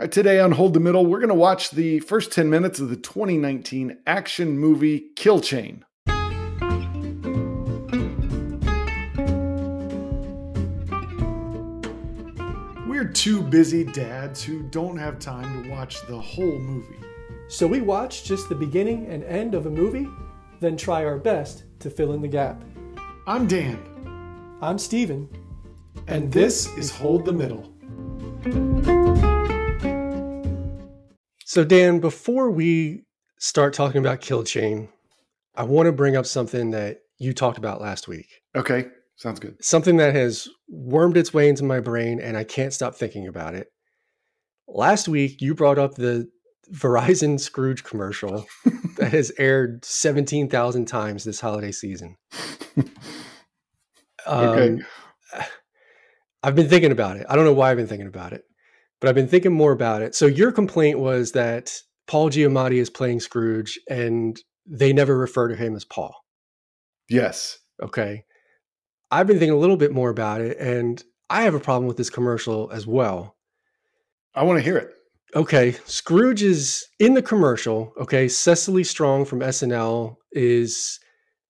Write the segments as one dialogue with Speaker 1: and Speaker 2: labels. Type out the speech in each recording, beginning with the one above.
Speaker 1: Right, today on Hold the Middle, we're going to watch the first 10 minutes of the 2019 action movie Kill Chain. We're two busy dads who don't have time to watch the whole movie.
Speaker 2: So we watch just the beginning and end of a movie, then try our best to fill in the gap.
Speaker 1: I'm Dan,
Speaker 2: I'm Steven.
Speaker 1: and this is Hold the Middle.
Speaker 3: So, Dan, before we start talking about Kill Chain, I want to bring up something that you talked about last week.
Speaker 1: Okay, sounds good.
Speaker 3: Something that has wormed its way into my brain and I can't stop thinking about it. Last week, you brought up the Verizon Scrooge commercial that has aired 17,000 times this holiday season.
Speaker 1: Okay.
Speaker 3: Um, I've been thinking about it. I don't know why I've been thinking about it, but I've been thinking more about it. So your complaint was that Paul Giamatti is playing Scrooge and they never refer to him as Paul.
Speaker 1: Yes.
Speaker 3: Okay. I've been thinking a little bit more about it and I have a problem with this commercial as well.
Speaker 1: I want to hear it.
Speaker 3: Okay, Scrooge is in the commercial. Okay, Cecily Strong from SNL is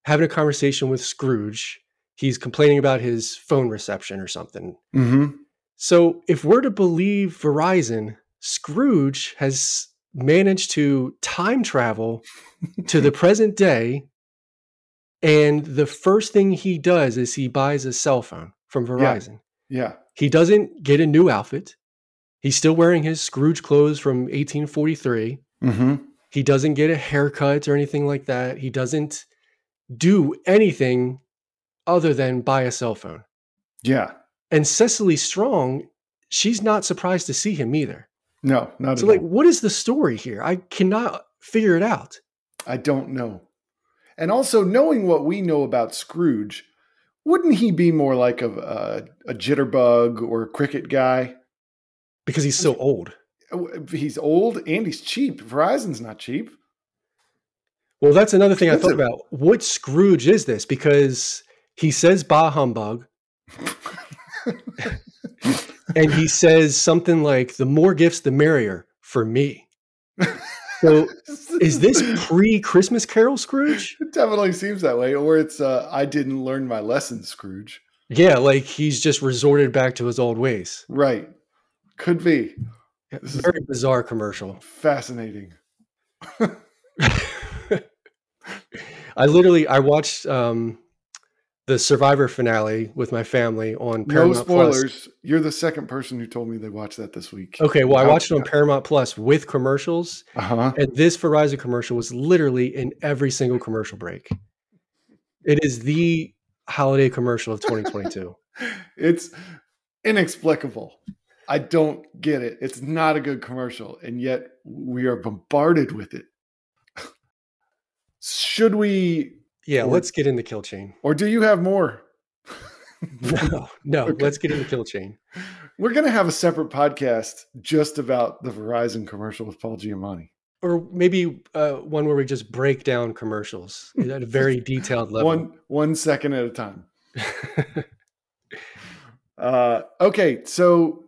Speaker 3: having a conversation with Scrooge. He's complaining about his phone reception or something.
Speaker 1: Mm-hmm.
Speaker 3: So, if we're to believe Verizon, Scrooge has managed to time travel to the present day. And the first thing he does is he buys a cell phone from Verizon.
Speaker 1: Yeah.
Speaker 3: He doesn't get a new outfit. He's still wearing his Scrooge clothes from 1843.
Speaker 1: Mm-hmm.
Speaker 3: He doesn't get a haircut or anything like that. He doesn't do anything other than buy a cell phone.
Speaker 1: Yeah.
Speaker 3: And Cecily Strong, she's not surprised to see him either.
Speaker 1: No, not at all.
Speaker 3: So, like,
Speaker 1: all.
Speaker 3: what is the story here? I cannot figure it out.
Speaker 1: I don't know. And also, knowing what we know about Scrooge, wouldn't he be more like a, a, a jitterbug or a cricket guy?
Speaker 3: because he's so old.
Speaker 1: Oh, he's old and he's cheap. Verizon's not cheap.
Speaker 3: Well, that's another thing I thought
Speaker 1: Expensive.
Speaker 3: about. What Scrooge is this? Because he says bah humbug, and he says something like, the more gifts, the merrier for me. So is this pre Christmas Carol Scrooge?
Speaker 1: It definitely seems that way. Or it's uh, I didn't learn my lesson, Scrooge.
Speaker 3: Yeah, like he's just resorted back to his old ways.
Speaker 1: Right. Could be. This is-
Speaker 3: Very bizarre commercial.
Speaker 1: Fascinating.
Speaker 3: I literally I watched um the Survivor finale with my family on
Speaker 1: No
Speaker 3: Paramount Plus.
Speaker 1: spoilers. You're the second person who told me they watched that this week.
Speaker 3: Okay, well I watched it on Paramount Plus with commercials,
Speaker 1: Uh huh.
Speaker 3: and this Verizon commercial was literally in every single commercial break. It is the holiday commercial of 2022.
Speaker 1: It's inexplicable. I don't get it. It's not a good commercial, and yet we are bombarded with it. Should we,
Speaker 3: yeah,
Speaker 1: Or-
Speaker 3: let's get into Kill Chain.
Speaker 1: or do you have more?
Speaker 3: No, no,
Speaker 1: Okay.
Speaker 3: let's get into Kill Chain.
Speaker 1: We're going to have a separate podcast just about the Verizon commercial with Paul Giamatti.
Speaker 3: Or maybe uh, one where we just break down commercials at a very detailed level.
Speaker 1: One one second at a time. Uh, okay, so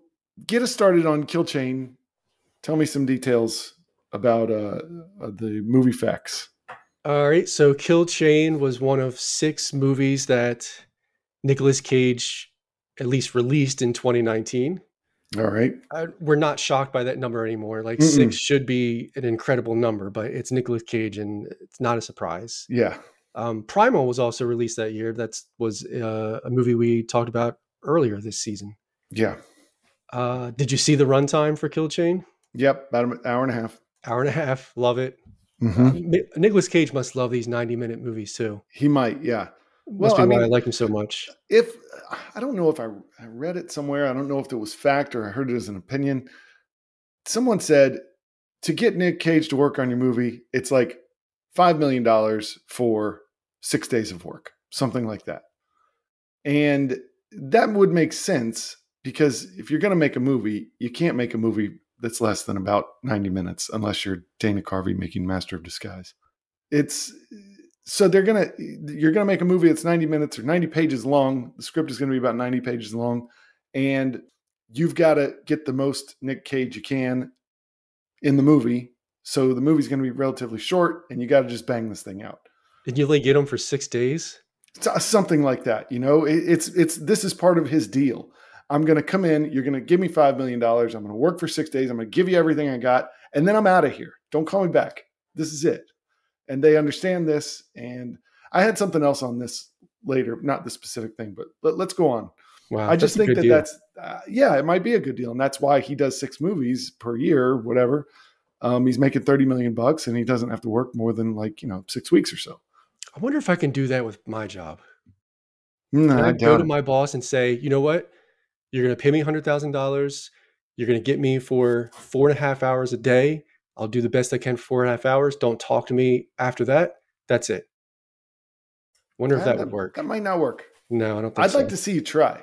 Speaker 1: get us started on Kill Chain. Tell me some details about uh, uh, the movie facts.
Speaker 3: All right. So Kill Chain was one of six movies that Nicolas Cage at least released in 2019.
Speaker 1: All right.
Speaker 3: We're not shocked by that number anymore. Like
Speaker 1: Mm-mm.
Speaker 3: six should be an incredible number, but it's Nicolas Cage and it's not a surprise.
Speaker 1: Yeah.
Speaker 3: Um, Primal was also released that year. That was uh, a movie we talked about earlier this season.
Speaker 1: Yeah.
Speaker 3: Uh, did you see the runtime for Kill Chain?
Speaker 1: Yep. About an hour and a half.
Speaker 3: Hour and a half. Love it.
Speaker 1: Mm-hmm.
Speaker 3: Ni- Nicolas Cage must love these 90 minute movies too.
Speaker 1: He might. Yeah.
Speaker 3: Must
Speaker 1: Well,
Speaker 3: be
Speaker 1: I
Speaker 3: why I like him so much.
Speaker 1: If I don't know if I, I read it somewhere, I don't know if it was fact or I heard it as an opinion. Someone said to get Nick Cage to work on your movie, it's like $5 million for six days of work, something like that. And that would make sense because if you're going to make a movie, you can't make a movie that's less than about 90 minutes unless you're Dana Carvey making Master of Disguise. It's so they're to, you're to make a movie that's 90 minutes or 90 pages long. The script is to be about 90 pages long. And you've got to get the most Nick Cage you can in the movie. So the movie's to be relatively short, and you got to just bang this thing out.
Speaker 3: And you only get him for six days.
Speaker 1: Something like that, you know. It, it's it's this is part of his deal. I'm going to come in. You're going to give me five million dollars. I'm going to work for six days. I'm going to give you everything I got, and then I'm out of here. Don't call me back. This is it. And they understand this. And I had something else on this later, not the specific thing, but let, let's go on.
Speaker 3: Wow,
Speaker 1: I just think that
Speaker 3: deal.
Speaker 1: that's uh, yeah, it might be a good deal, and that's why he does six movies per year, whatever. Um, he's making thirty million bucks, and he doesn't have to work more than like you know six weeks or so.
Speaker 3: I wonder if I can do that with my job.
Speaker 1: No,
Speaker 3: I go to my boss and say, you know what? You're going to pay me hundred thousand dollars. You're going to get me for four and a half hours a day. I'll do the best I can for four and a half hours. Don't talk to me after that. That's it. Wonder if
Speaker 1: Yeah,
Speaker 3: that would work.
Speaker 1: That might not work.
Speaker 3: No, I don't think so.
Speaker 1: I'd
Speaker 3: so.
Speaker 1: like to see you try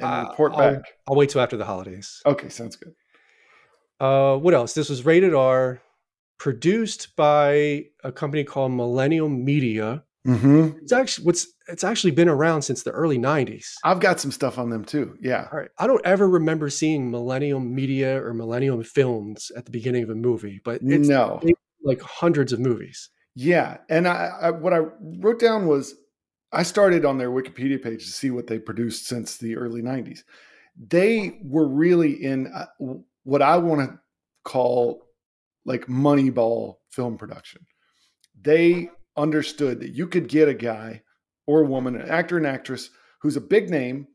Speaker 1: and
Speaker 3: Uh,
Speaker 1: report
Speaker 3: I'll-
Speaker 1: back.
Speaker 3: I'll wait till after the holidays.
Speaker 1: Okay, sounds good.
Speaker 3: Uh, what else? This was rated R, produced by a company called Millennium Media.
Speaker 1: Hmm
Speaker 3: It's actually what's it's actually been around since the early '90s.
Speaker 1: I've got some stuff on them too. Yeah,
Speaker 3: All right, I don't ever remember seeing Millennium Media or Millennium Films at the beginning of a movie, but it's
Speaker 1: no,
Speaker 3: like hundreds of movies.
Speaker 1: yeah. And I, I, what I wrote down was, I started on their Wikipedia page to see what they produced since the early '90s. They were really in uh, what I want to call like Moneyball film production. They understood that you could get a guy or a woman, an actor and actress who's a big name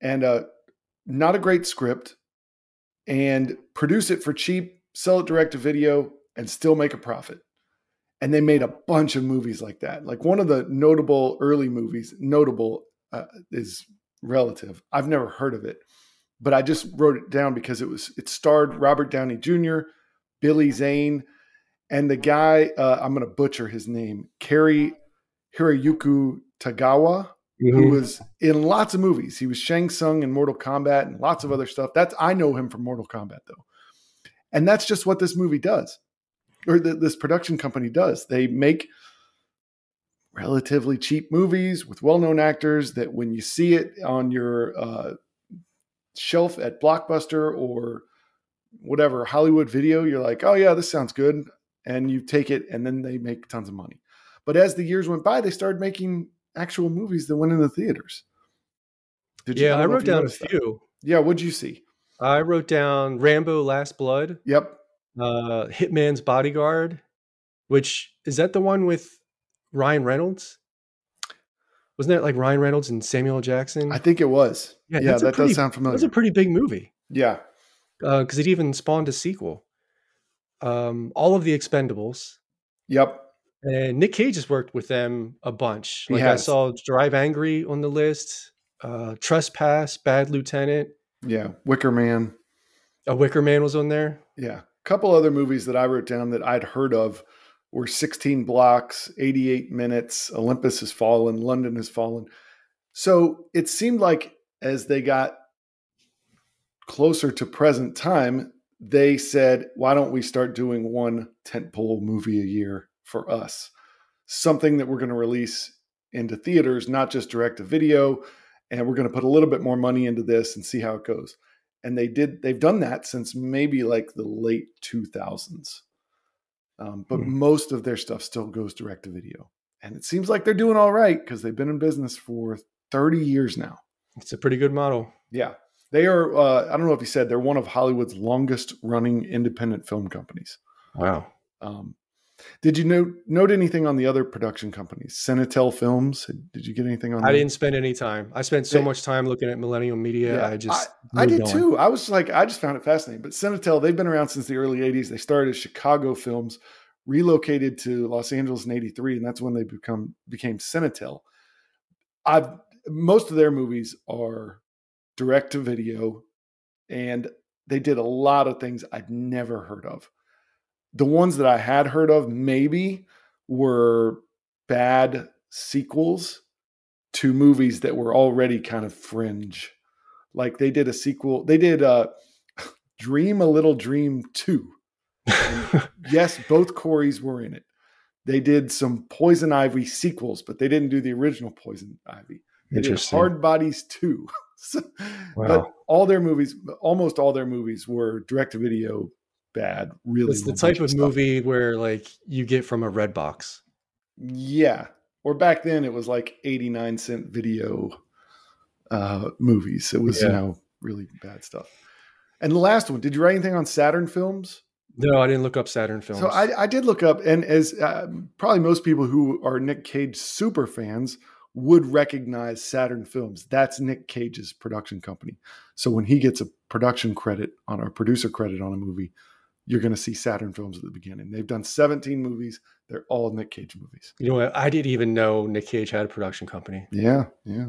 Speaker 1: and a not a great script and produce it for cheap, sell it direct to video, and still make a profit. And they made a bunch of movies like that. Like one of the notable early movies, notable uh, is relative. I've never heard of it, but I just wrote it down because it was it starred Robert Downey Jr., Billy Zane, and the guy uh, I'm going to butcher his name, Cary Hiroyuku Tagawa who was in lots of movies. He was Shang Tsung in Mortal Kombat and lots of other stuff. That's I know him from Mortal Kombat though, and that's just what this movie does, or th- this production company does. They make relatively cheap movies with well-known actors that when you see it on your uh, shelf at Blockbuster or whatever Hollywood Video, you're like, oh yeah, this sounds good, and you take it, and then they make tons of money. But as the years went by, they started making actual movies that went in the theaters. Did
Speaker 3: yeah,
Speaker 1: don't
Speaker 3: I wrote
Speaker 1: you
Speaker 3: down a
Speaker 1: noticed that.
Speaker 3: few.
Speaker 1: Yeah, what'd you see?
Speaker 3: I wrote down Rambo: Last Blood,
Speaker 1: Yep.
Speaker 3: uh, Hitman's Bodyguard, which is that the one with Ryan Reynolds? Wasn't that like Ryan Reynolds and Samuel Jackson?
Speaker 1: I think it was.
Speaker 3: Yeah,
Speaker 1: Yeah, that
Speaker 3: pretty-
Speaker 1: does sound familiar.
Speaker 3: was a pretty big movie
Speaker 1: yeah.
Speaker 3: because it even spawned a sequel. Um, all of the Expendables,
Speaker 1: Yep.
Speaker 3: and Nick Cage has worked with them a bunch.
Speaker 1: He
Speaker 3: Like I saw Drive Angry on the list, uh, Trespass, Bad Lieutenant,
Speaker 1: Yeah. Wicker Man.
Speaker 3: A Wicker Man was on there.
Speaker 1: Yeah. A couple other movies that I wrote down that I'd heard of were 16 Blocks, 88 Minutes, Olympus Has Fallen, London Has Fallen. So it seemed like as they got closer to present time, they said, why don't we start doing one tentpole movie a year for us? Something that we're going to release into theaters, not just direct to video. And we're going to put a little bit more money into this and see how it goes and they did they've done that since maybe like the late 2000s um, but
Speaker 3: Hmm.
Speaker 1: most of their stuff still goes direct to video and it seems like they're doing all right because they've been in business for 30 years now
Speaker 3: It's a pretty good model.
Speaker 1: yeah they are uh, i don't know if you said they're one of hollywood's longest running independent film companies
Speaker 3: Wow.
Speaker 1: um, did you note, note anything on the other production companies Cinetel films did you get anything on that?
Speaker 3: I
Speaker 1: them?
Speaker 3: didn't spend any time. I spent so
Speaker 1: They-
Speaker 3: much time looking at Millennial Media.
Speaker 1: Yeah,
Speaker 3: I just
Speaker 1: I
Speaker 3: moved
Speaker 1: did
Speaker 3: on.
Speaker 1: too. I was like, I just found it fascinating. But Cinetel, they've been around since the early 80s. They started as Chicago Films, relocated to Los Angeles in 83, and that's when they become became Cinetel. I've most of their movies are direct to video, and they did a lot of things I'd never heard of. The ones that I had heard of maybe were bad sequels to movies that were already kind of fringe. Like they did a sequel, they did uh Dream a Little Dream 2. yes, both Corys were in it. They did some Poison Ivy sequels, but they didn't do the original Poison Ivy. They did
Speaker 3: Interesting.
Speaker 1: Hard Bodies 2. So-
Speaker 3: Wow.
Speaker 1: But all their movies, almost all their movies were direct to video bad. Really,
Speaker 3: it's the type of
Speaker 1: stuff.
Speaker 3: movie where like you get from a red box.
Speaker 1: Yeah. Or back then it was like 89 cent video uh movies. It was, you know, really bad stuff. And the last one, did you write anything on Saturn films?
Speaker 3: No, I didn't look up Saturn films.
Speaker 1: So I, I did look up, and as uh, probably most people who are Nick Cage super fans would recognize Saturn Films. That's Nick Cage's production company. So when he gets a production credit on or producer credit on a movie, you're going to see Saturn Films at the beginning. They've done 17 movies. They're all Nick Cage movies.
Speaker 3: you know what? I didn't even know Nick Cage had a production company.
Speaker 1: Yeah, yeah.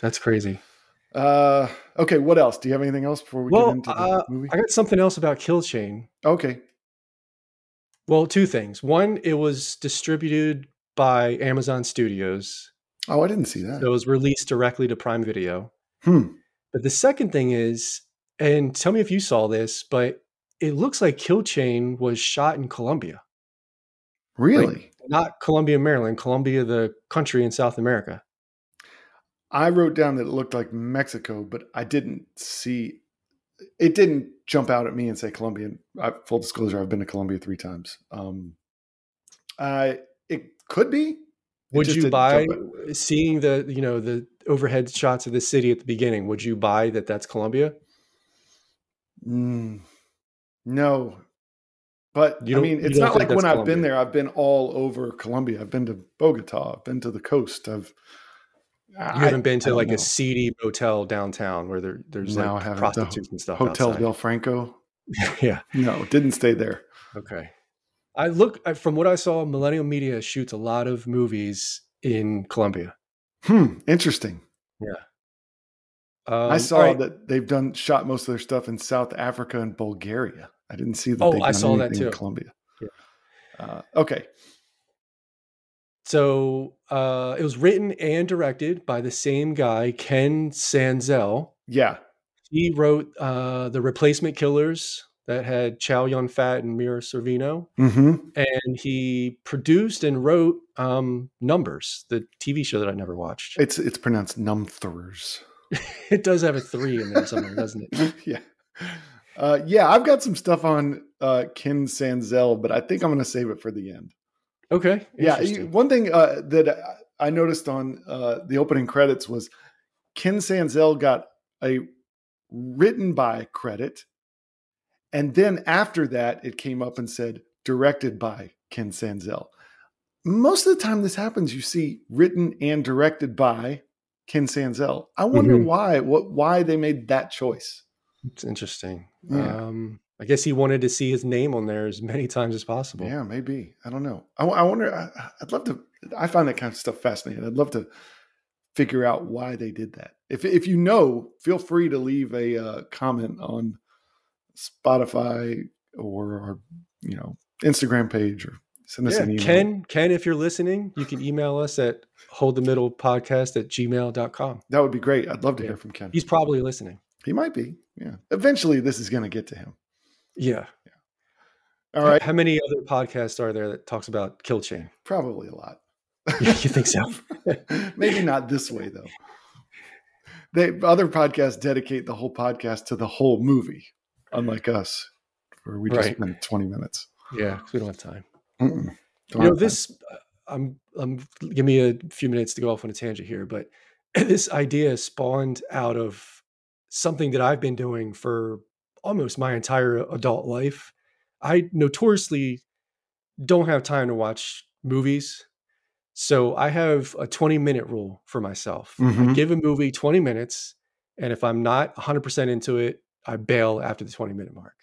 Speaker 3: That's crazy.
Speaker 1: Uh, okay, what else? Do you have anything else before we
Speaker 3: Well,
Speaker 1: get into the
Speaker 3: uh,
Speaker 1: movie?
Speaker 3: I got something else about Kill Chain.
Speaker 1: okay,
Speaker 3: Well, two things. One, it was distributed by Amazon Studios.
Speaker 1: Oh, I didn't see that.
Speaker 3: So it was released directly to Prime Video.
Speaker 1: Hmm.
Speaker 3: But the second thing is, and tell me if you saw this, but it looks like Kill Chain was shot in Colombia.
Speaker 1: Really?
Speaker 3: Not Columbia, Maryland, Colombia, the country in South America.
Speaker 1: I wrote down that it looked like Mexico, but I didn't see. It didn't jump out at me and say Colombia. I, full disclosure: I've been to Colombia three times. Um, I it could be.
Speaker 3: Would you buy seeing the you know the overhead shots of the city at the beginning? Would you buy that that's Colombia?
Speaker 1: Mm, no, but
Speaker 3: You
Speaker 1: I mean, it's
Speaker 3: don't
Speaker 1: like when
Speaker 3: that's
Speaker 1: I've been there. I've been all over Colombia. I've been to Bogota. I've been to the coast. I've
Speaker 3: You haven't been to like
Speaker 1: know.
Speaker 3: a seedy motel downtown where there, there's
Speaker 1: No,
Speaker 3: like prostitutes and stuff.
Speaker 1: Hotel
Speaker 3: outside.
Speaker 1: Del Franco.
Speaker 3: yeah.
Speaker 1: No, didn't stay there.
Speaker 3: Okay. I look I- from what I saw. Millennial Media shoots a lot of movies in Colombia.
Speaker 1: Hmm. Interesting.
Speaker 3: Um,
Speaker 1: I saw
Speaker 3: right.
Speaker 1: that they've done shot most of their stuff in South Africa and Bulgaria. I didn't see that.
Speaker 3: Oh, I saw that
Speaker 1: anything in
Speaker 3: too.
Speaker 1: Colombia.
Speaker 3: Yeah.
Speaker 1: Uh, okay.
Speaker 3: So uh, it was written and directed by the same guy, Ken Sanzel.
Speaker 1: Yeah.
Speaker 3: He wrote uh, the Replacement Killers that had Chow Yun Fat and Mira Sorvino,
Speaker 1: hmm
Speaker 3: and he produced and wrote um, Numbers, the TV show that I never watched.
Speaker 1: It's it's pronounced Numthers.
Speaker 3: It does have a three in there somewhere, doesn't it?
Speaker 1: yeah. Uh, yeah, I've got some stuff on uh, Ken Sanzel, but I think I'm going to save it for the end.
Speaker 3: Okay.
Speaker 1: Yeah, one thing uh, that I- I noticed on uh, the opening credits was Ken Sanzel got a written by credit, and then after that, it came up and said directed by Ken Sanzel. Most of the time, this happens. You see written and directed by Ken Sanzel. I wonder
Speaker 3: Mhm.
Speaker 1: why. What why they made that choice?
Speaker 3: It's interesting.
Speaker 1: Yeah.
Speaker 3: Um, I guess he wanted to see his name on there as many times as possible.
Speaker 1: Yeah, maybe. I don't know. I, I wonder. I, I'd love to. I find that kind of stuff fascinating. I'd love to figure out why they did that. If if you know, feel free to leave a uh, comment on Spotify or our you know Instagram page or send us
Speaker 3: Yeah,
Speaker 1: an email.
Speaker 3: Ken, Ken, if you're listening, you can email us at hold the middle podcast at gmail.com.
Speaker 1: that would be great. I'd love to
Speaker 3: Yeah.
Speaker 1: hear from Ken.
Speaker 3: He's probably listening.
Speaker 1: he might be. Yeah. Eventually, this is going to get to him.
Speaker 3: Yeah.
Speaker 1: All right.
Speaker 3: How many other podcasts are there that talks about kill chain?
Speaker 1: Probably a lot.
Speaker 3: you think so?
Speaker 1: Maybe not this way though. They other podcasts dedicate the whole podcast to the whole movie, unlike us, where we just
Speaker 3: Right.
Speaker 1: spend twenty minutes.
Speaker 3: Yeah, 'cause we don't have time.
Speaker 1: Don't
Speaker 3: You know,
Speaker 1: time.
Speaker 3: this uh, I'm I'm give me a few minutes to go off on a tangent here, but this idea spawned out of something that I've been doing for almost my entire adult life. I notoriously don't have time to watch movies. So I have a 20 minute rule for myself. I
Speaker 1: Mhm.
Speaker 3: give a movie 20 minutes, and if I'm not 100% into it, I bail after the 20 minute mark.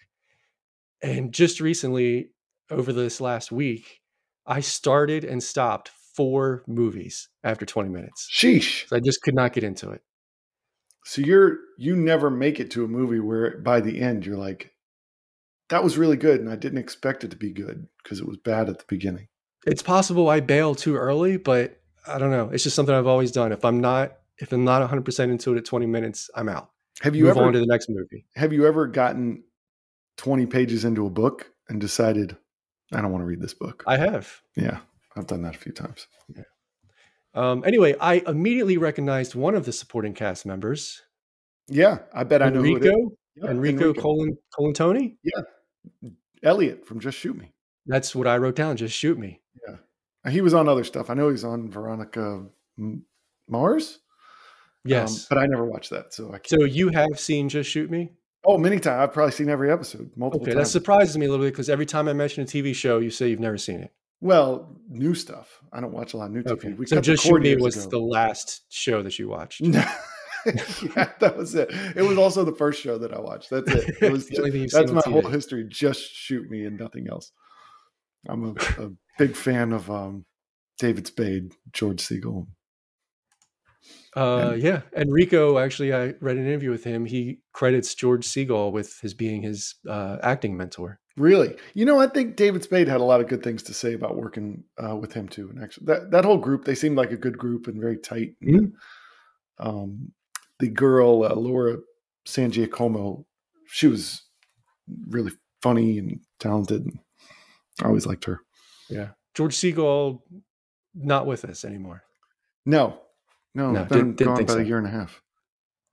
Speaker 3: And just recently, over this last week, I started and stopped four movies after 20 minutes.
Speaker 1: Sheesh.
Speaker 3: So I just could not get into it.
Speaker 1: So you're you never make it to a movie where by the end you're like, that was really good, and I didn't expect it to be good because it was bad at the beginning.
Speaker 3: It's possible I bail too early, but I don't know. It's just something I've always done. If I'm not if I'm not 100% into it at 20 minutes, I'm out.
Speaker 1: Have you
Speaker 3: Move
Speaker 1: ever
Speaker 3: on to the next movie.
Speaker 1: have you ever gotten twenty pages into a book and decided I don't want to read this book?
Speaker 3: I have.
Speaker 1: yeah, I've done that a few times.
Speaker 3: Um, anyway, I immediately recognized one of the supporting cast members,
Speaker 1: Yeah, I bet I know who it is.
Speaker 3: Enrico, Enrico Colin Colantoni.
Speaker 1: Elliot from Just Shoot Me.
Speaker 3: That's what I wrote down. Just shoot me.
Speaker 1: Yeah, he was on other stuff. I know he's on Veronica M- Um,
Speaker 3: Yes.
Speaker 1: but I never watched that, so I can't.
Speaker 3: so you have seen Just Shoot Me?
Speaker 1: oh, many times. I've probably seen every episode multiple
Speaker 3: Okay, that surprises me a little bit because every time I mention a TV show, you say you've never seen it.
Speaker 1: well, new stuff. I don't watch a lot of new TV.
Speaker 3: Okay,
Speaker 1: We
Speaker 3: so Just Shoot Me was
Speaker 1: ago.
Speaker 3: the last show that you watched.
Speaker 1: yeah, that was it. It was also the first show that I watched. That's it. It was
Speaker 3: It's the only thing you've
Speaker 1: that's my whole history. Just shoot me and nothing else. I'm a, a big fan of um, David Spade, George Segal.
Speaker 3: Uh, yeah, Enrico. Actually, I read an interview with him. He credits George Segal with his being his uh, acting mentor.
Speaker 1: Really, you know, I think David Spade had a lot of good things to say about working uh, with him too. And actually, that that whole group, they seemed like a good group and very tight.
Speaker 3: Mhm.
Speaker 1: Um, the girl uh, Laura San Giacomo, she was really funny and talented. And I always liked her.
Speaker 3: Yeah, George Segal, not with us anymore.
Speaker 1: No, no,
Speaker 3: No,
Speaker 1: been
Speaker 3: didn't- didn't
Speaker 1: gone
Speaker 3: think
Speaker 1: about
Speaker 3: so.
Speaker 1: a year and a half.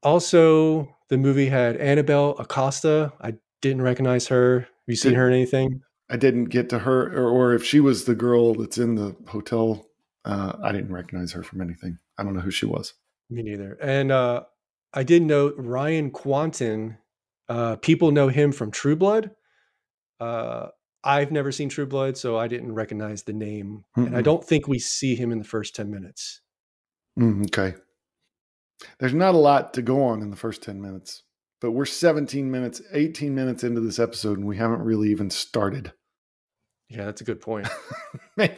Speaker 3: Also, the movie had Anabelle Acosta. I didn't recognize her. Have you seen
Speaker 1: Did-
Speaker 3: her in anything?
Speaker 1: I didn't get to her, or, or if she was the girl that's in the hotel, uh, I didn't recognize her from anything. I don't know who she was.
Speaker 3: Me neither. And uh, I did note Ryan Kwanten. Uh, people know him from True Blood. Uh, I've never seen True Blood, so I didn't recognize the name. And I don't think we see him in the first 10 minutes.
Speaker 1: Mm, okay. There's not a lot to go on in the first 10 minutes, but we're 17 minutes, 18 minutes into this episode, and we haven't really even started.
Speaker 3: Yeah, that's a good point.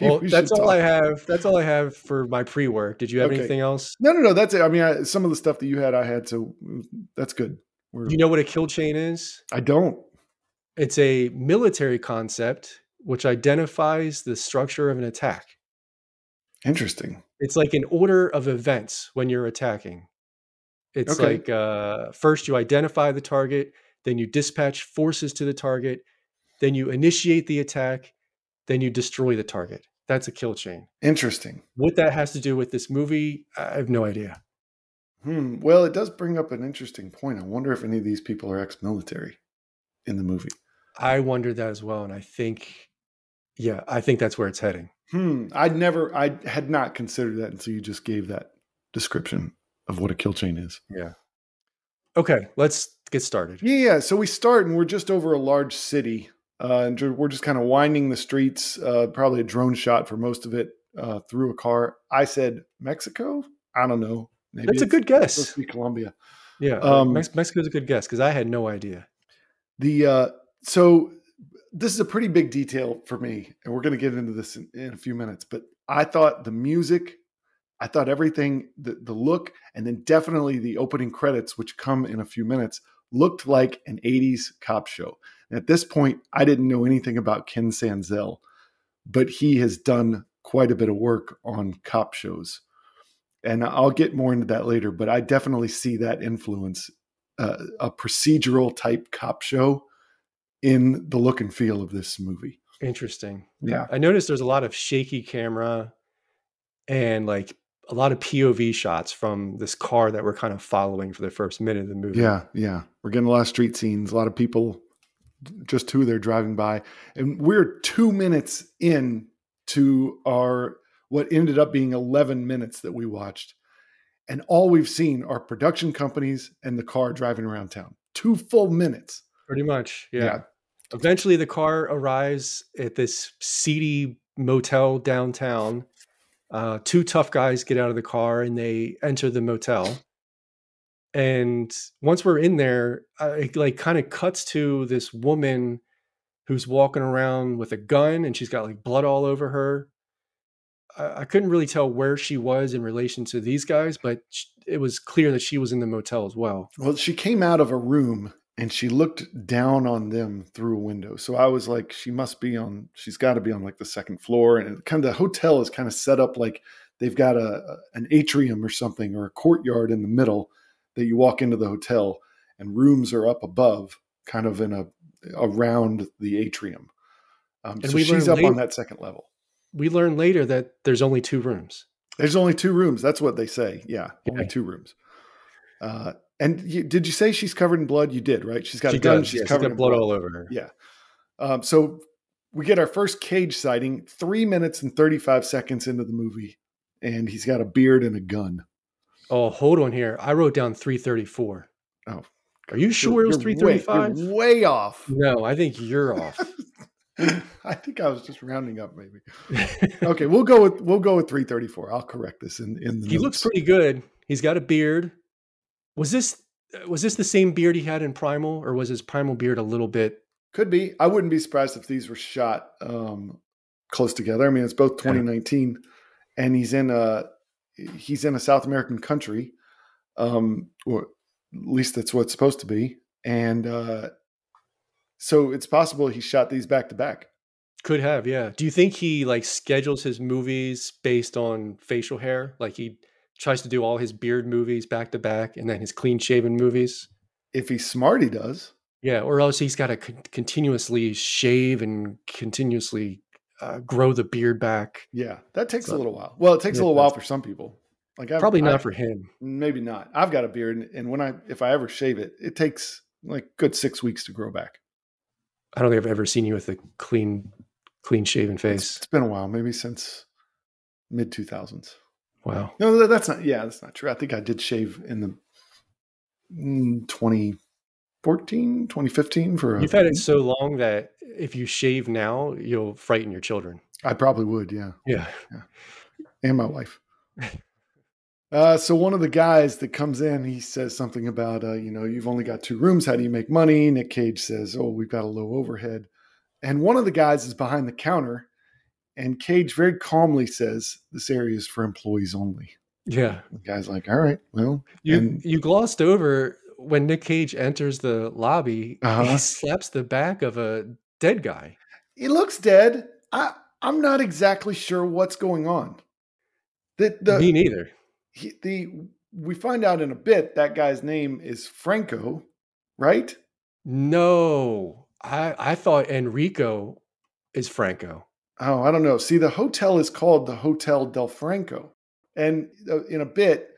Speaker 3: Well,
Speaker 1: we
Speaker 3: that's all I have. That's all I have for my pre-work. Did you have
Speaker 1: Okay.
Speaker 3: anything else?
Speaker 1: No, no, no. That's it. I mean, I, some of the stuff that you had, I had, so mm, that's good. We're,
Speaker 3: you know what a kill chain is?
Speaker 1: I don't.
Speaker 3: It's a military concept which identifies the structure of an attack.
Speaker 1: Interesting.
Speaker 3: It's like an order of events when you're attacking. It's
Speaker 1: Okay.
Speaker 3: like uh, first you identify the target, then you dispatch forces to the target, then you initiate the attack, then you destroy the target. That's a kill chain.
Speaker 1: Interesting.
Speaker 3: What that has to do with this movie, I have no idea.
Speaker 1: Hmm. Well, it does bring up an interesting point. I wonder if any of these people are ex military in the movie.
Speaker 3: I wondered that as well. And I think, yeah, I think that's where it's heading.
Speaker 1: Hmm. I'd never, I had not considered that until you just gave that description of what a kill chain is.
Speaker 3: Yeah. Okay, let's get started.
Speaker 1: Yeah, yeah. So we start and we're just over a large city, uh, and we're just kind of winding the streets. Uh, probably a drone shot for most of it uh, through a car. I said Mexico. I don't know. Maybe
Speaker 3: That's a good guess.
Speaker 1: supposed to be Colombia.
Speaker 3: Yeah,
Speaker 1: Um,
Speaker 3: Mex- Mexico's a good guess because I had no idea.
Speaker 1: The uh, so this is a pretty big detail for me, and we're going to get into this in, in a few minutes. But I thought the music, I thought everything, the the look, and then definitely the opening credits, which come in a few minutes, looked like an '80s cop show. And at this point, I didn't know anything about Ken Sanzel, but he has done quite a bit of work on cop shows, and I'll get more into that later. But I definitely see that influence uh, a procedural type cop show in the look and feel of this movie.
Speaker 3: Interesting.
Speaker 1: Yeah.
Speaker 3: I noticed there's a lot of shaky camera and like a lot of POV shots from this car that we're kind of following for the first minute of the movie.
Speaker 1: Yeah, yeah. We're getting a lot of street scenes, a lot of people just who they're driving by. And we're two minutes in to our what ended up being 11 minutes that we watched. And all we've seen are production companies and the car driving around town. Two full minutes.
Speaker 3: Pretty much. Yeah.
Speaker 1: Yeah.
Speaker 3: Eventually the car arrives at this seedy motel downtown. Uh, two tough guys get out of the car and they enter the motel. And once we're in there, uh, it like kind of cuts to this woman who's walking around with a gun and she's got like blood all over her. I, I couldn't really tell where she was in relation to these guys, but sh- it was clear that she was in the motel as well.
Speaker 1: Well, she came out of a room and she looked down on them through a window. So I was like, she must be on, she's got to be on like the second floor. And kind of the hotel is kind of set up like they've got a, an atrium or something or a courtyard in the middle that you walk into the hotel and rooms are up above, kind of in a around the atrium. Um,
Speaker 3: And
Speaker 1: so she's up on that second level.
Speaker 3: We learn later that there's only two rooms.
Speaker 1: There's only two rooms. That's what they say. Yeah, only two rooms. Uh, And you, did you say she's covered in blood? You did, right? She's got
Speaker 3: she
Speaker 1: a gun.
Speaker 3: does.
Speaker 1: She's
Speaker 3: yeah,
Speaker 1: covered
Speaker 3: got
Speaker 1: in
Speaker 3: blood,
Speaker 1: blood.
Speaker 3: all over her.
Speaker 1: Yeah. Um, so we get our first cage sighting three minutes and 35 seconds into the movie, and he's got a beard and a gun.
Speaker 3: Oh, hold on here. I wrote down 334.
Speaker 1: Oh.
Speaker 3: Are you sure it was
Speaker 1: You're way-
Speaker 3: 335?
Speaker 1: You're way off.
Speaker 3: No, I think you're off.
Speaker 1: I think I was just rounding up, maybe. Okay, we'll go with we'll go with 334. I'll correct this in in the
Speaker 3: he looks pretty good. He's got a beard. Was this was this the same beard he had in Primal, or was his Primal beard a little bit?
Speaker 1: Could be. I wouldn't be surprised if these were shot um, close together. I mean, it's both 2019, and he's in a he's in a South American country, um, or at least that's what it's supposed to be. And uh, so it's possible he shot these back to back.
Speaker 3: Could have, yeah. Do you think he like schedules his movies based on facial hair? Like he tries to do all his beard movies back to back, and then his clean shaven movies.
Speaker 1: If he's smart, he does.
Speaker 3: Yeah, or else he's got to con- continuously shave and continuously uh, grow the beard back.
Speaker 1: Yeah, that takes
Speaker 3: So-
Speaker 1: a little while. Well, it takes
Speaker 3: Yeah,
Speaker 1: a little while for some people. Like I've,
Speaker 3: Probably not
Speaker 1: I've-
Speaker 3: for him.
Speaker 1: maybe not. I've got a beard, and- and when I if I ever shave it, it takes like good six weeks to grow back.
Speaker 3: I don't think I've ever seen you with a clean, clean shaven
Speaker 1: It's,
Speaker 3: face.
Speaker 1: it's been a while, maybe since mid two thousands.
Speaker 3: Wow.
Speaker 1: No, that's not. Yeah, that's not true. I think I did shave in the mm, 2014, 2015 for. A,
Speaker 3: You've had it so long that if you shave now, you'll frighten your children.
Speaker 1: I probably would. Yeah,
Speaker 3: Yeah.
Speaker 1: and my wife. Uh, so one of the guys that comes in, he says something about, uh, you know, you've only got two rooms. How do you make money? Nick Cage says, oh, we've got a low overhead. And one of the guys is behind the counter, and Cage very calmly says, this area is for employees only.
Speaker 3: Yeah.
Speaker 1: The guy's like, all right, well,
Speaker 3: You
Speaker 1: And-
Speaker 3: you glossed over when Nick Cage enters the lobby,
Speaker 1: Uh-huh.
Speaker 3: he slaps the back of a dead guy.
Speaker 1: he looks dead. I, I'm not exactly sure what's going on. The, the,
Speaker 3: Me neither.
Speaker 1: he, the we find out in a bit that guy's name is Franco, right?
Speaker 3: No. I I thought Enrico is Franco.
Speaker 1: Oh, I don't know. See, the hotel is called the Hotel Del Franco, and uh, in a bit,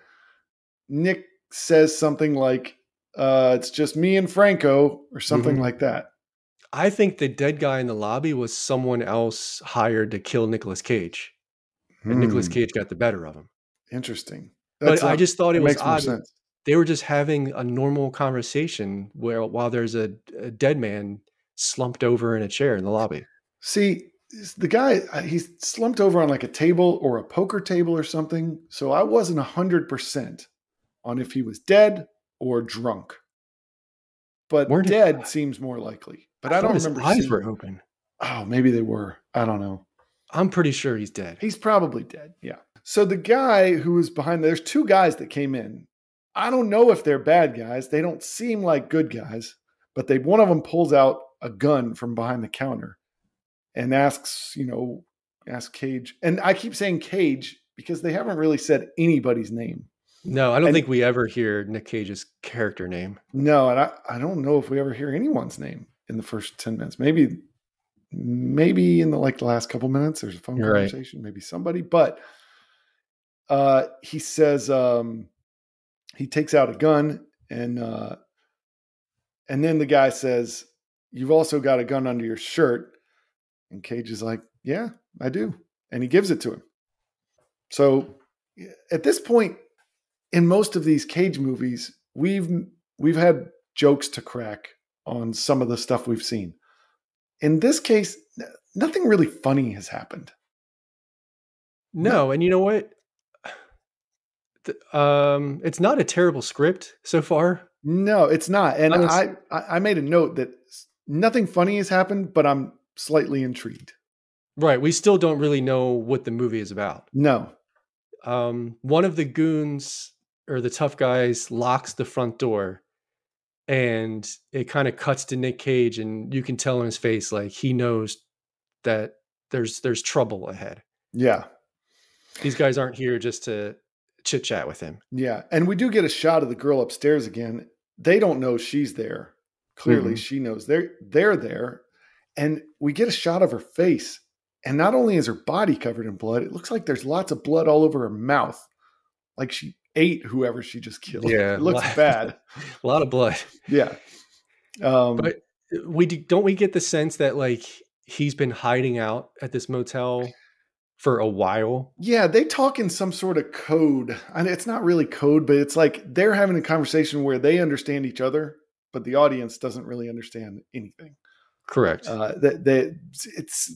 Speaker 1: Nick says something like, uh, "It's just me and Franco," or something
Speaker 3: Mhm.
Speaker 1: like that.
Speaker 3: I think the dead guy in the lobby was someone else hired to kill Nicolas Cage. And Nicolas
Speaker 1: Hmm,
Speaker 3: Cage got the better of him.
Speaker 1: Interesting.
Speaker 3: But I just thought it was odd.
Speaker 1: sense.
Speaker 3: They were just having a normal conversation where while there's a, a dead man slumped over in a chair in the lobby.
Speaker 1: See, the guy uh, he slumped over on like a table or a poker table or something. So I wasn't hundred percent on if he was dead or drunk. But dead seems more likely. But I,
Speaker 3: thought
Speaker 1: don't
Speaker 3: his
Speaker 1: remember.
Speaker 3: eyes
Speaker 1: seeing-
Speaker 3: were open.
Speaker 1: Oh, maybe they were. I don't know.
Speaker 3: I'm pretty sure he's dead.
Speaker 1: He's probably dead. Yeah. So the guy who was behind there's two guys that came in. I don't know if they're bad guys. They don't seem like good guys, but they one of them pulls out a gun from behind the counter and asks, you know, asks Cage. And I keep saying Cage because they haven't really said anybody's name.
Speaker 3: No, I don't
Speaker 1: And-
Speaker 3: think we ever hear Nick Cage's character name.
Speaker 1: No, and I, I don't know if we ever hear anyone's name in the first 10 minutes. Maybe maybe in the like the last couple minutes there's a phone
Speaker 3: You're right.
Speaker 1: conversation, maybe somebody, but uh he says um he takes out a gun and uh and then the guy says, You've also got a gun under your shirt. And Cage is like, Yeah, I do. And he gives it to him. So at this point, in most of these Cage movies, we've we've had jokes to crack on some of the stuff we've seen. In this case, nothing really funny has happened.
Speaker 3: No, and you know what? Um, it's not a terrible script so far.
Speaker 1: No, it's not. And I, I I made a note that nothing funny has happened, but I'm slightly intrigued.
Speaker 3: Right. We still don't really know what the movie is about.
Speaker 1: No.
Speaker 3: Um, one of the goons or the tough guys locks the front door and it kind of cuts to Nick Cage and you can tell in his face like he knows that there's there's trouble ahead.
Speaker 1: Yeah.
Speaker 3: These guys aren't here just to chit chat with him.
Speaker 1: Yeah. And we do get a shot of the girl upstairs again. They don't know she's there. Clearly
Speaker 3: Mhm.
Speaker 1: she knows they're they're there. And we get a shot of her face. And not only is her body covered in blood, it looks like there's lots of blood all over her mouth. Like she ate whoever she just killed.
Speaker 3: Yeah,
Speaker 1: it looks
Speaker 3: lot-
Speaker 1: bad.
Speaker 3: a lot of blood.
Speaker 1: Yeah. Um,
Speaker 3: But we do, don't we get the sense that like he's been hiding out at this motel for a while.
Speaker 1: Yeah, they talk in some sort of code. And it's not really code, but it's like they're having a conversation where they understand each other, but the audience doesn't really understand anything.
Speaker 3: Correct.
Speaker 1: Uh, that that it's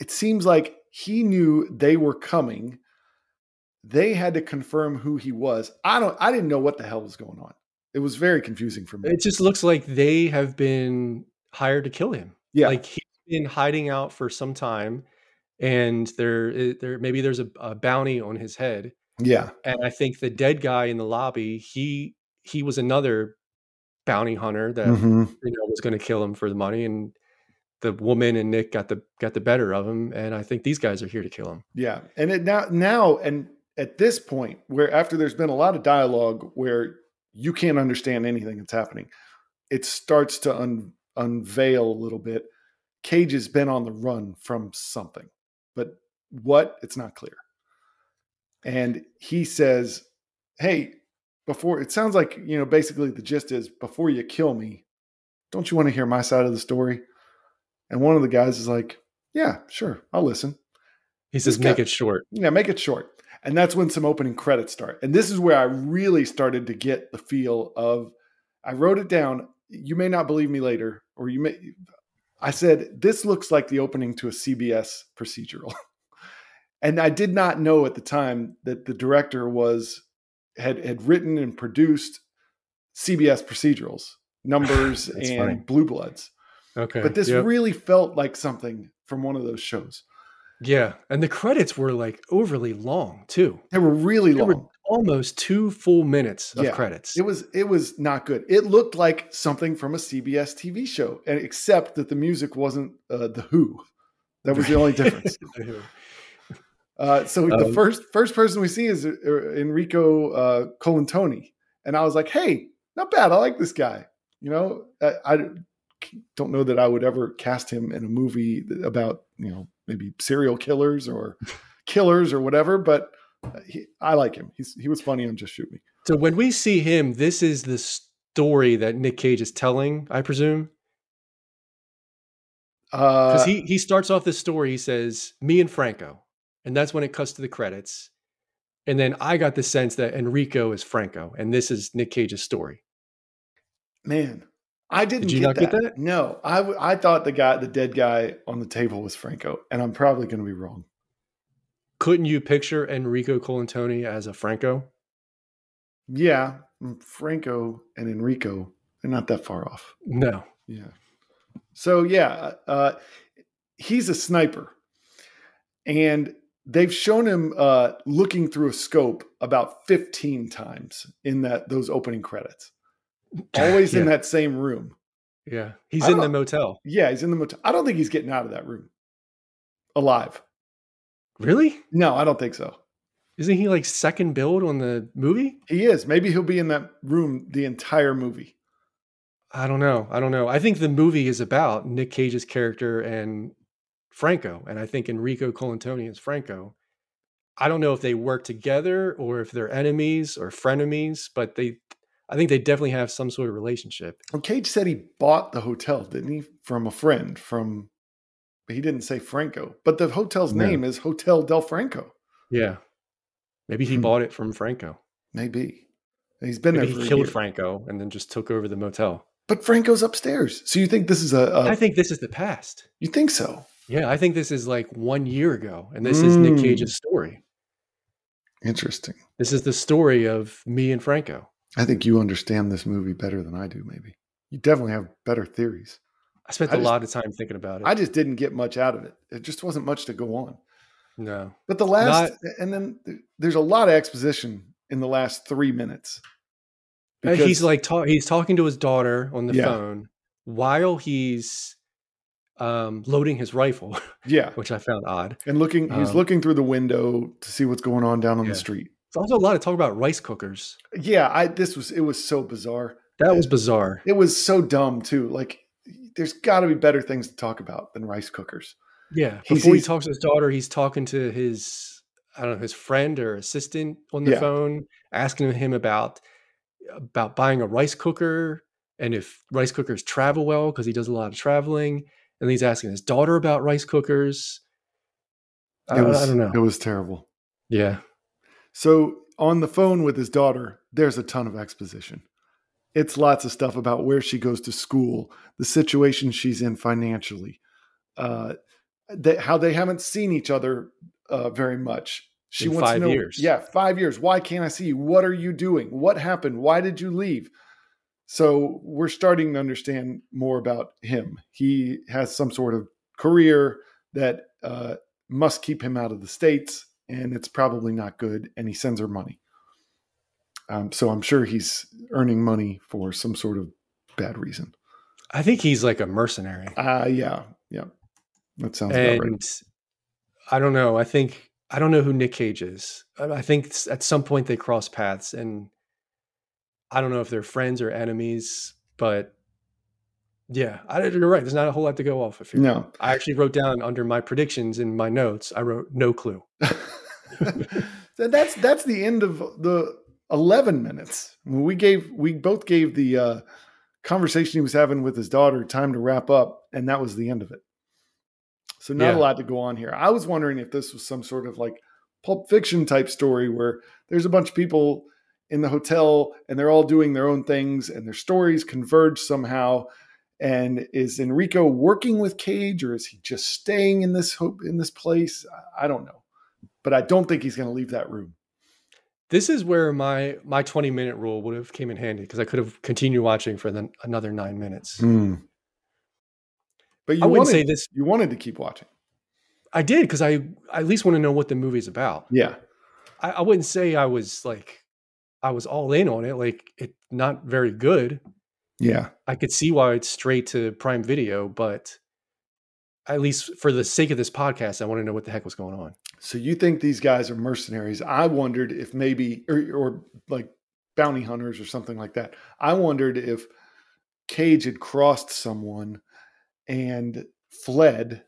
Speaker 1: it seems like he knew they were coming. They had to confirm who he was. I don't. I didn't know what the hell was going on. It was very confusing for me.
Speaker 3: it just looks like they have been hired to kill him.
Speaker 1: yeah,
Speaker 3: Like he's been hiding out for some time, and there, i- there maybe there's a, a bounty on his head.
Speaker 1: yeah,
Speaker 3: And I think the dead guy in the lobby, he he was another bounty hunter that
Speaker 1: Mhm.
Speaker 3: you know was going to kill him for the money, and the woman and Nick got the got the better of him. And I think these guys are here to kill him.
Speaker 1: yeah. And it now now and at this point, where after there's been a lot of dialogue where you can't understand anything that's happening, it starts to un, unveil a little bit. Cage has been on the run from something, but what? It's not clear. And he says, Hey, before it sounds like, you know, basically the gist is before you kill me, don't you want to hear my side of the story? And one of the guys is like, Yeah, sure, I'll listen.
Speaker 3: He says, "Make it short."
Speaker 1: Yeah, make it short. And that's when some opening credits start. And this is where I really started to get the feel of I wrote it down. You may not believe me later, or you may I said this looks like the opening to a CBS procedural. and I did not know at the time that the director was had had written and produced CBS procedurals, numbers and
Speaker 3: funny.
Speaker 1: blue bloods.
Speaker 3: Okay,
Speaker 1: But this
Speaker 3: Yep.
Speaker 1: really felt like something from one of those shows.
Speaker 3: yeah, and the credits were like overly long too.
Speaker 1: They were really
Speaker 3: They
Speaker 1: long.
Speaker 3: were almost two full minutes of
Speaker 1: Yeah,
Speaker 3: credits.
Speaker 1: It was it was not good. It looked like something from a CBS TV show, and except that the music wasn't uh, the Who. That was the only difference. Uh, so the
Speaker 3: Um,
Speaker 1: first first person we see is uh, Enrico uh, Colantoni, and I was like, "Hey, not bad. I like this guy." You know, I, I don't know that I would ever cast him in a movie about you know maybe serial killers or killers or whatever, but uh, he, I like him. He's he was funny on Just Shoot Me.
Speaker 3: So when we see him, this is the story that Nick Cage is telling, I presume. Because
Speaker 1: Uh,
Speaker 3: he he starts off this story, he says, Me and Franco. And that's when it cuts to the credits. And then I got the sense that Enrico is Franco, and this is Nick Cage's story.
Speaker 1: Man, I didn't
Speaker 3: you
Speaker 1: get,
Speaker 3: not
Speaker 1: that.
Speaker 3: get that?
Speaker 1: No, I w- I thought the guy, the dead guy on the table was Franco, and I'm probably going to be wrong.
Speaker 3: Couldn't you picture Enrico Colantoni as a Franco?
Speaker 1: Yeah, mm, Franco and Enrico, they're not that far off.
Speaker 3: No.
Speaker 1: Yeah. So yeah, uh, he's a sniper, and they've shown him uh, looking through a scope about 15 times in that those opening credits. Always in that same room.
Speaker 3: Yeah. He's in the motel.
Speaker 1: Yeah, he's in the motel. I don't think he's getting out of that room alive.
Speaker 3: Really?
Speaker 1: No, I don't think so.
Speaker 3: Isn't he like second build on the movie?
Speaker 1: He is. Maybe he'll be in that room the entire movie.
Speaker 3: I don't know. I don't know. I think the movie is about Nick Cage's character and Franco, and I think Enrico Colantoni is Franco. I don't know if they work together or if they're enemies or frenemies, but they, I think they definitely have some sort of relationship.
Speaker 1: Well, Cage said he bought the hotel, didn't he? From a friend. From he didn't say Franco, but the hotel's
Speaker 3: No.
Speaker 1: name is Hotel Del Franco.
Speaker 3: Yeah, maybe he
Speaker 1: Hmm.
Speaker 3: bought it from Franco.
Speaker 1: Maybe he's been
Speaker 3: Maybe
Speaker 1: there.
Speaker 3: He killed. Franco and then just took over the motel.
Speaker 1: but Franco's upstairs. So you think this is a? a
Speaker 3: I think this is the past.
Speaker 1: you think so?
Speaker 3: Yeah, I think this is like one year ago, and this is Nick
Speaker 1: Mm.
Speaker 3: Cage's story.
Speaker 1: Interesting.
Speaker 3: This is the story of me and Franco.
Speaker 1: I think you understand this movie better than I do. Maybe you definitely have better theories.
Speaker 3: I spent
Speaker 1: I
Speaker 3: a
Speaker 1: just-
Speaker 3: lot of time thinking about it.
Speaker 1: I just didn't get much out of it. It just wasn't much to go on.
Speaker 3: no.
Speaker 1: But the last, and then there's a lot of exposition in the last three minutes.
Speaker 3: Uh, he's like ta- he's talking to his daughter on the
Speaker 1: Yeah.
Speaker 3: phone while he's um, loading his rifle,
Speaker 1: yeah,
Speaker 3: which I found odd.
Speaker 1: and looking, he's
Speaker 3: Um,
Speaker 1: looking through the window to see what's going on down on
Speaker 3: Yeah.
Speaker 1: the street.
Speaker 3: There's also a lot of talk about rice cookers.
Speaker 1: Yeah, I this was it was so bizarre.
Speaker 3: That was bizarre.
Speaker 1: It was so dumb too. Like, there's got to be better things to talk about than rice cookers.
Speaker 3: Yeah.
Speaker 1: He's-
Speaker 3: Before he
Speaker 1: he's-
Speaker 3: talks to his daughter, he's talking to his I don't know his friend or assistant on the
Speaker 1: Yeah.
Speaker 3: phone asking him about about buying a rice cooker and if rice cookers travel well because he does a lot of traveling. And he's asking his daughter about rice cookers. I,
Speaker 1: was,
Speaker 3: I don't know.
Speaker 1: It was terrible.
Speaker 3: yeah.
Speaker 1: So on the phone with his daughter, there's a ton of exposition. It's lots of stuff about where she goes to school, the situation she's in financially, uh, they, how they haven't seen each other uh, very much. She
Speaker 3: In
Speaker 1: wants
Speaker 3: five
Speaker 1: to know,
Speaker 3: years.
Speaker 1: yeah, five years. Why can't I see you? What are you doing? What happened? Why did you leave? So we're starting to understand more about him. He has some sort of career that uh, must keep him out of the states, and it's probably not good. And he sends her money. Um, so I'm sure he's earning money for some sort of bad reason.
Speaker 3: I think he's like a mercenary.
Speaker 1: Uh yeah, yeah. That sounds
Speaker 3: and
Speaker 1: right.
Speaker 3: I don't know. I think I don't know who Nick Cage is. I think at some point they cross paths, and I don't know if they're friends or enemies. But yeah, I, you're right. There's not a whole lot to go off of here.
Speaker 1: No.
Speaker 3: I actually wrote down under my predictions in my notes. I wrote no clue.
Speaker 1: so that's that's the end of the 11 minutes. We gave we both gave the uh, conversation he was having with his daughter time to wrap up, and that was the end of it. So not
Speaker 3: Yeah.
Speaker 1: a lot to go on here. I was wondering if this was some sort of like pulp fiction type story where there's a bunch of people in the hotel and they're all doing their own things and their stories converge somehow. And is Enrico working with Cage or is he just staying in this hope in this place? I- don't know, but I don't think he's going to leave that room.
Speaker 3: This is where my my 20 minute rule would have came in handy because I could have continued watching for then another nine minutes. Hmm.
Speaker 1: But you
Speaker 3: I wouldn't
Speaker 1: wanted,
Speaker 3: say this.
Speaker 1: you wanted to keep watching.
Speaker 3: I did because I, I at least want to know what the movie's about.
Speaker 1: Yeah.
Speaker 3: I, I wouldn't say I was like I was all in on it. Like it not very good.
Speaker 1: Yeah.
Speaker 3: I could see why it's straight to Prime Video, but at least for the sake of this podcast, I want to know what the heck was going on.
Speaker 1: So you think these guys are mercenaries? I wondered if maybe, or, or like bounty hunters or something like that. I wondered if Cage had crossed someone and fled,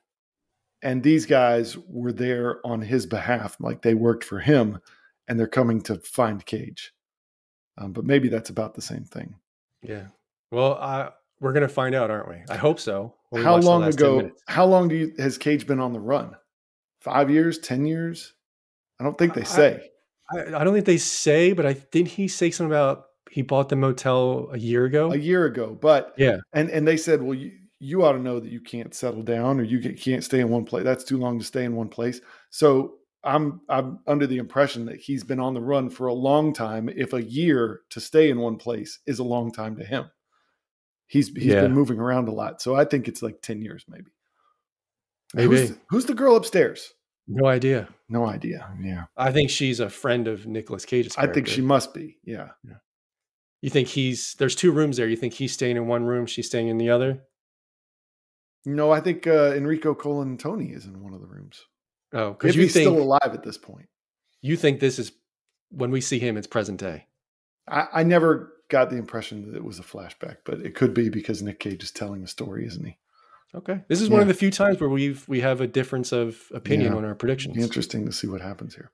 Speaker 1: and these guys were there on his behalf, like they worked for him, and they're coming to find Cage. Um, but maybe that's about the same thing.
Speaker 3: Yeah. Well, I, we're gonna find out, aren't we? I hope so.
Speaker 1: how long ago? How long do you has Cage been on the run? Five years? Ten years? I don't think they say.
Speaker 3: I, I don't think they say, but I didn't he say something about he bought the motel a year ago.
Speaker 1: a year ago. But
Speaker 3: Yeah.
Speaker 1: and and they said, well, you you ought to know that you can't settle down or you can't stay in one place. That's too long to stay in one place. So I'm I'm under the impression that he's been on the run for a long time. If a year to stay in one place is a long time to him, he's he's
Speaker 3: Yeah.
Speaker 1: been moving around a lot. So I think it's like ten years, maybe.
Speaker 3: Maybe.
Speaker 1: Who's, who's the girl upstairs?
Speaker 3: No idea.
Speaker 1: No idea. Yeah,
Speaker 3: I think she's a friend of Nicolas Cage's.
Speaker 1: I think she must be. Yeah.
Speaker 3: You think he's there's two rooms there. You think he's staying in one room, she's staying in the other?
Speaker 1: No, I think uh, Enrico Colantoni is in one of the rooms.
Speaker 3: Oh, because you
Speaker 1: he's
Speaker 3: think
Speaker 1: still alive at this point.
Speaker 3: you think this is when we see him, it's present day.
Speaker 1: I, I never got the impression that it was a flashback, but it could be because Nick Cage is telling the story, isn't he?
Speaker 3: Okay, this is one of the few times where we've we have a difference of opinion
Speaker 1: Yeah.
Speaker 3: on our predictions.
Speaker 1: Interesting to see what happens here.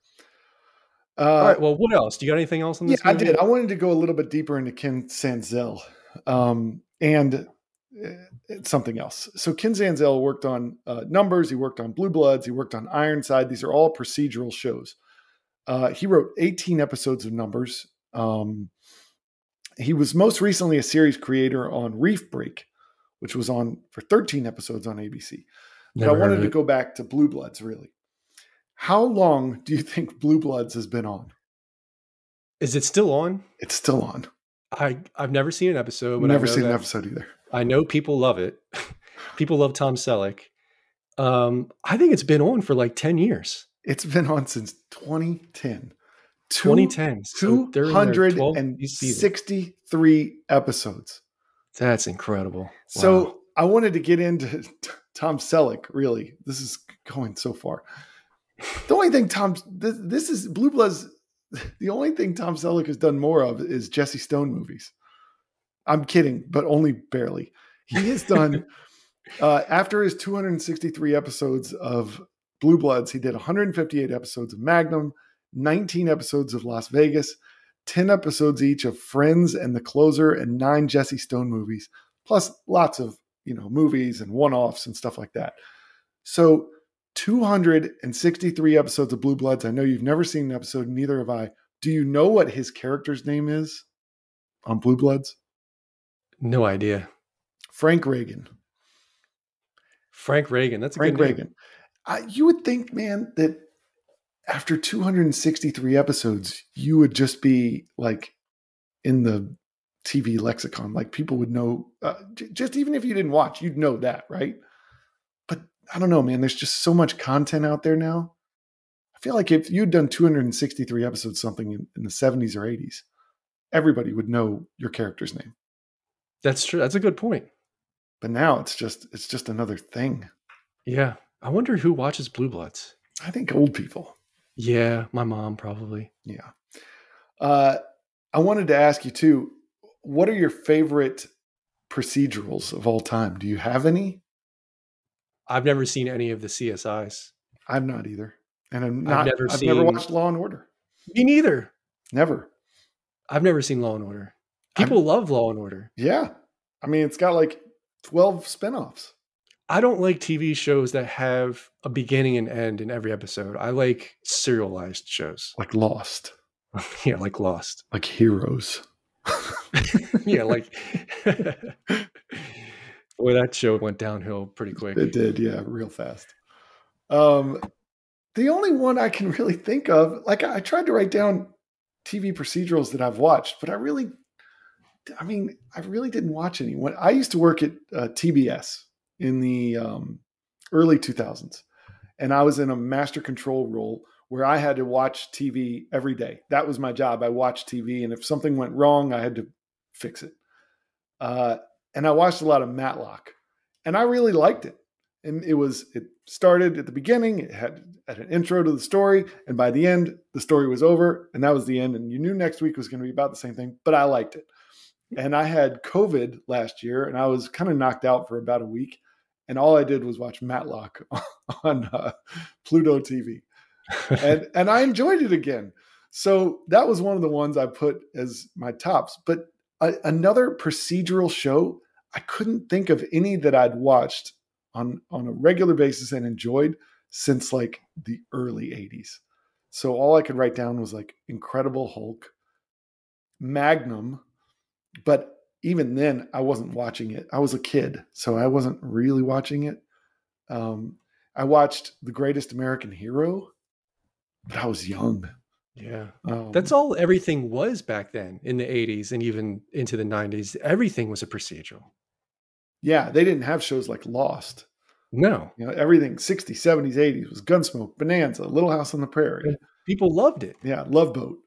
Speaker 1: Uh,
Speaker 3: All right. Well, what else? Do you got anything else on this?
Speaker 1: yeah,
Speaker 3: this?
Speaker 1: I did. I wanted to go a little bit deeper into Ken Sanzel um, and uh, something else. So Ken Sanzel worked on uh, Numbers. He worked on Blue Bloods. He worked on Ironside. These are all procedural shows. Uh, he wrote 18 episodes of Numbers. Um, he was most recently a series creator on Reef Break, which was on for 13 episodes on ABC. But I wanted to go back to Blue Bloods, really. How long do you think Blue Bloods has been on?
Speaker 3: Is it still on?
Speaker 1: It's still on.
Speaker 3: I I've never seen an episode, but
Speaker 1: Never seen an episode either.
Speaker 3: I know people love it. people love Tom Selleck. Um, I think it's been on for like ten years.
Speaker 1: It's been on since 2010.
Speaker 3: 2010. So they're in their 12th season.
Speaker 1: 263 episodes.
Speaker 3: That's incredible.
Speaker 1: So I wanted to get into Tom Selleck, really. This is going so far. The only thing Tom, this, this is Blue Bloods. The only thing Tom Selleck has done more of is Jesse Stone movies. I'm kidding, but only barely. He has done, uh, after his 263 episodes of Blue Bloods, he did 158 episodes of Magnum, 19 episodes of Las Vegas, 10 episodes each of Friends and The Closer, and nine Jesse Stone movies, plus lots of you know movies and one-offs and stuff like that. So 263 episodes of Blue Bloods. I know you've never seen an episode, neither have I. Do you know what his character's name is on Blue Bloods?
Speaker 3: No idea.
Speaker 1: Frank Reagan.
Speaker 3: Frank Reagan. That's a
Speaker 1: Frank
Speaker 3: good name.
Speaker 1: Reagan. Uh, you would think, man, that after 263 episodes, you would just be like in the TV lexicon. Like people would know, uh, j- just even if you didn't watch, you'd know that, right? But I don't know, man. There's just so much content out there now. I feel like if you'd done 263 episodes, something in, in the 70s or 80s, everybody would know your character's name.
Speaker 3: That's true. That's a good point.
Speaker 1: But now it's just it's just another thing.
Speaker 3: Yeah. I wonder who watches Blue Bloods.
Speaker 1: I think old people.
Speaker 3: Yeah, my mom probably.
Speaker 1: Yeah. Uh, I wanted to ask you too. What are your favorite procedurals of all time? Do you have any?
Speaker 3: I've never seen any of the CSIs.
Speaker 1: I'm not either, and I'm
Speaker 3: I've
Speaker 1: not. I've
Speaker 3: never
Speaker 1: never, watched Law and Order.
Speaker 3: Me neither.
Speaker 1: Never.
Speaker 3: I've never seen Law and Order.
Speaker 1: I'm-
Speaker 3: People love Law and Order.
Speaker 1: Yeah. I mean, it's got like 12 spinoffs.
Speaker 3: I don't like TV shows that have a beginning and end in every episode. I like serialized shows.
Speaker 1: like Lost,
Speaker 3: yeah, like Lost.
Speaker 1: like Heroes.
Speaker 3: yeah, like boy, that show went downhill pretty quick.
Speaker 1: It did, yeah, real fast. Um, the only one I can really think of, like I tried to write down TV procedurals that I've watched, but I really, I mean, I really didn't watch any. When I used to work at uh, TBS in the um, early 2000s, and I was in a master control role where I had to watch TV every day. That was my job. I watched TV, and if something went wrong, I had to fix it. Uh, and I watched a lot of Matlock, and I really liked it. And it was it started at the beginning. It had, had an intro to the story, and by the end, the story was over, and that was the end. And you knew next week was going to be about the same thing, but I liked it. And I had COVID last year, and I was kind of knocked out for about a week. And all I did was watch Matlock on uh, Pluto TV and and I enjoyed it again. So that was one of the ones I put as my tops. But a, another procedural show, I couldn't think of any that I'd watched on on a regular basis and enjoyed since like the early '80s. So all I could write down was like Incredible Hulk, Magnum, but even then I wasn't watching it. I was a kid, so I wasn't really watching it. Um, I watched The Greatest American Hero, but I was young.
Speaker 3: yeah.
Speaker 1: Um,
Speaker 3: That's all everything was back then in the 80s and even into the 90s. Everything was a procedural.
Speaker 1: Yeah, they didn't have shows like Lost.
Speaker 3: No,
Speaker 1: You know, everything 60s, 70s, 80s was Gunsmoke, Bonanza, Little House on the Prairie.
Speaker 3: people loved it.
Speaker 1: Yeah, Love Boat.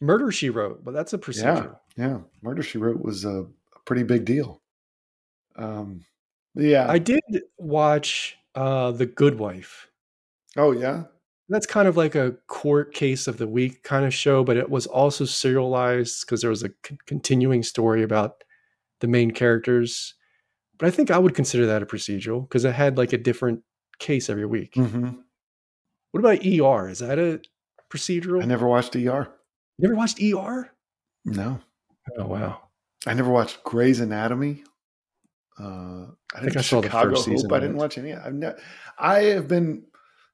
Speaker 3: Murder She Wrote, but that's a procedural.
Speaker 1: Yeah, Murder She Wrote was a, a pretty big deal. Um, yeah.
Speaker 3: I did watch uh, The Good Wife.
Speaker 1: oh yeah.
Speaker 3: That's kind of like a court case of the week kind of show, but it was also serialized because there was a continuing story about the main characters. But I think I would consider that a procedural because it had like a different case every week.
Speaker 1: hmm
Speaker 3: What about ER? Is that a procedural?
Speaker 1: I never watched ER.
Speaker 3: You never watched ER?
Speaker 1: No,
Speaker 3: Oh wow.
Speaker 1: I never watched Grey's Anatomy. Uh, I,
Speaker 3: think
Speaker 1: didn't
Speaker 3: I saw the
Speaker 1: Chicago
Speaker 3: first season
Speaker 1: I didn't watch any. I've ne- I have been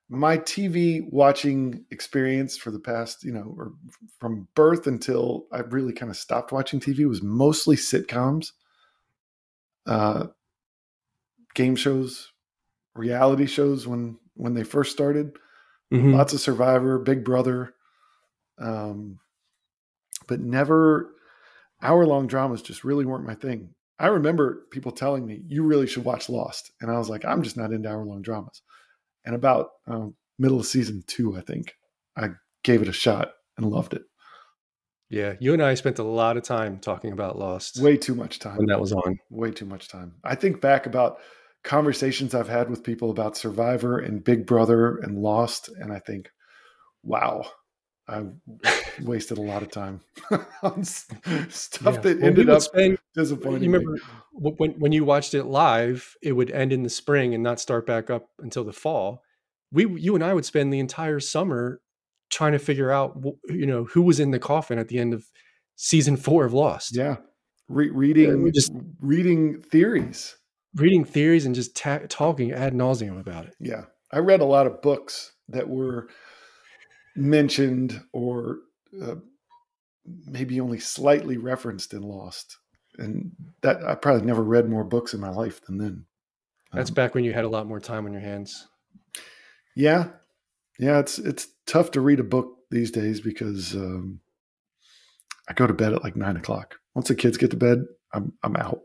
Speaker 1: my TV watching experience for the past, you know, or from birth until I really kind of stopped watching TV was mostly sitcoms, uh, game shows, reality shows when when they first started.
Speaker 3: Mhm.
Speaker 1: Lots of Survivor, Big Brother, um, but never hour long dramas. Just really weren't my thing. I remember people telling me you really should watch Lost, and I was like, I'm just not into hour long dramas. And about um, middle of season two, I think I gave it a shot and loved it.
Speaker 3: Yeah, you and I spent a lot of time talking about Lost
Speaker 1: Way too much time.
Speaker 3: when that was on.
Speaker 1: way too much time. I think back about conversations I've had with people about Survivor and Big Brother and Lost, and I think, wow, I wasted a lot of time on stuff
Speaker 3: Yeah.
Speaker 1: that
Speaker 3: Well,
Speaker 1: ended up
Speaker 3: spend-
Speaker 1: disappointing.
Speaker 3: you remember wh- when when you watched it live, it would end in the spring and not start back up until the fall. we you and I would spend the entire summer trying to figure out you know who was in the coffin at the end of season four of Lost.
Speaker 1: Yeah, Re- reading
Speaker 3: Yeah, just-
Speaker 1: reading theories.
Speaker 3: reading theories and just ta- talking ad nauseum about it.
Speaker 1: Yeah, I read a lot of books that were mentioned or uh, maybe only slightly referenced in Lost, and that I probably never read more books in my life than then.
Speaker 3: That's
Speaker 1: Um,
Speaker 3: back when you had a lot more time on your hands.
Speaker 1: Yeah, yeah, it's it's tough to read a book these days because um, I go to bed at like nine o'clock. Once the kids get to bed, I'm I'm out.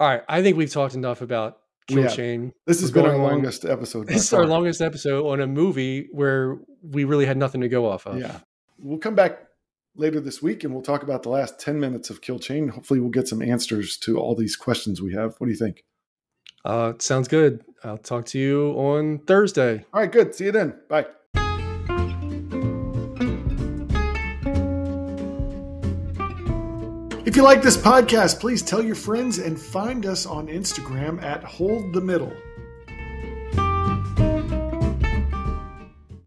Speaker 3: All right, I think we've talked enough about Kill. Chain.
Speaker 1: This has
Speaker 3: We're
Speaker 1: been our
Speaker 3: going on-
Speaker 1: longest episode.
Speaker 3: This is our longest episode on a movie where we really had nothing to go off of.
Speaker 1: Yeah. We'll come back later this week and we'll talk about the last 10 minutes of Kill Chain. Hopefully, we'll get some answers to all these questions we have. What do you think?
Speaker 3: Uh, sounds good. I'll talk to you on Thursday.
Speaker 1: All right, good. See you then. Bye. If you like this podcast, please tell your friends and find us on Instagram at Hold the Middle.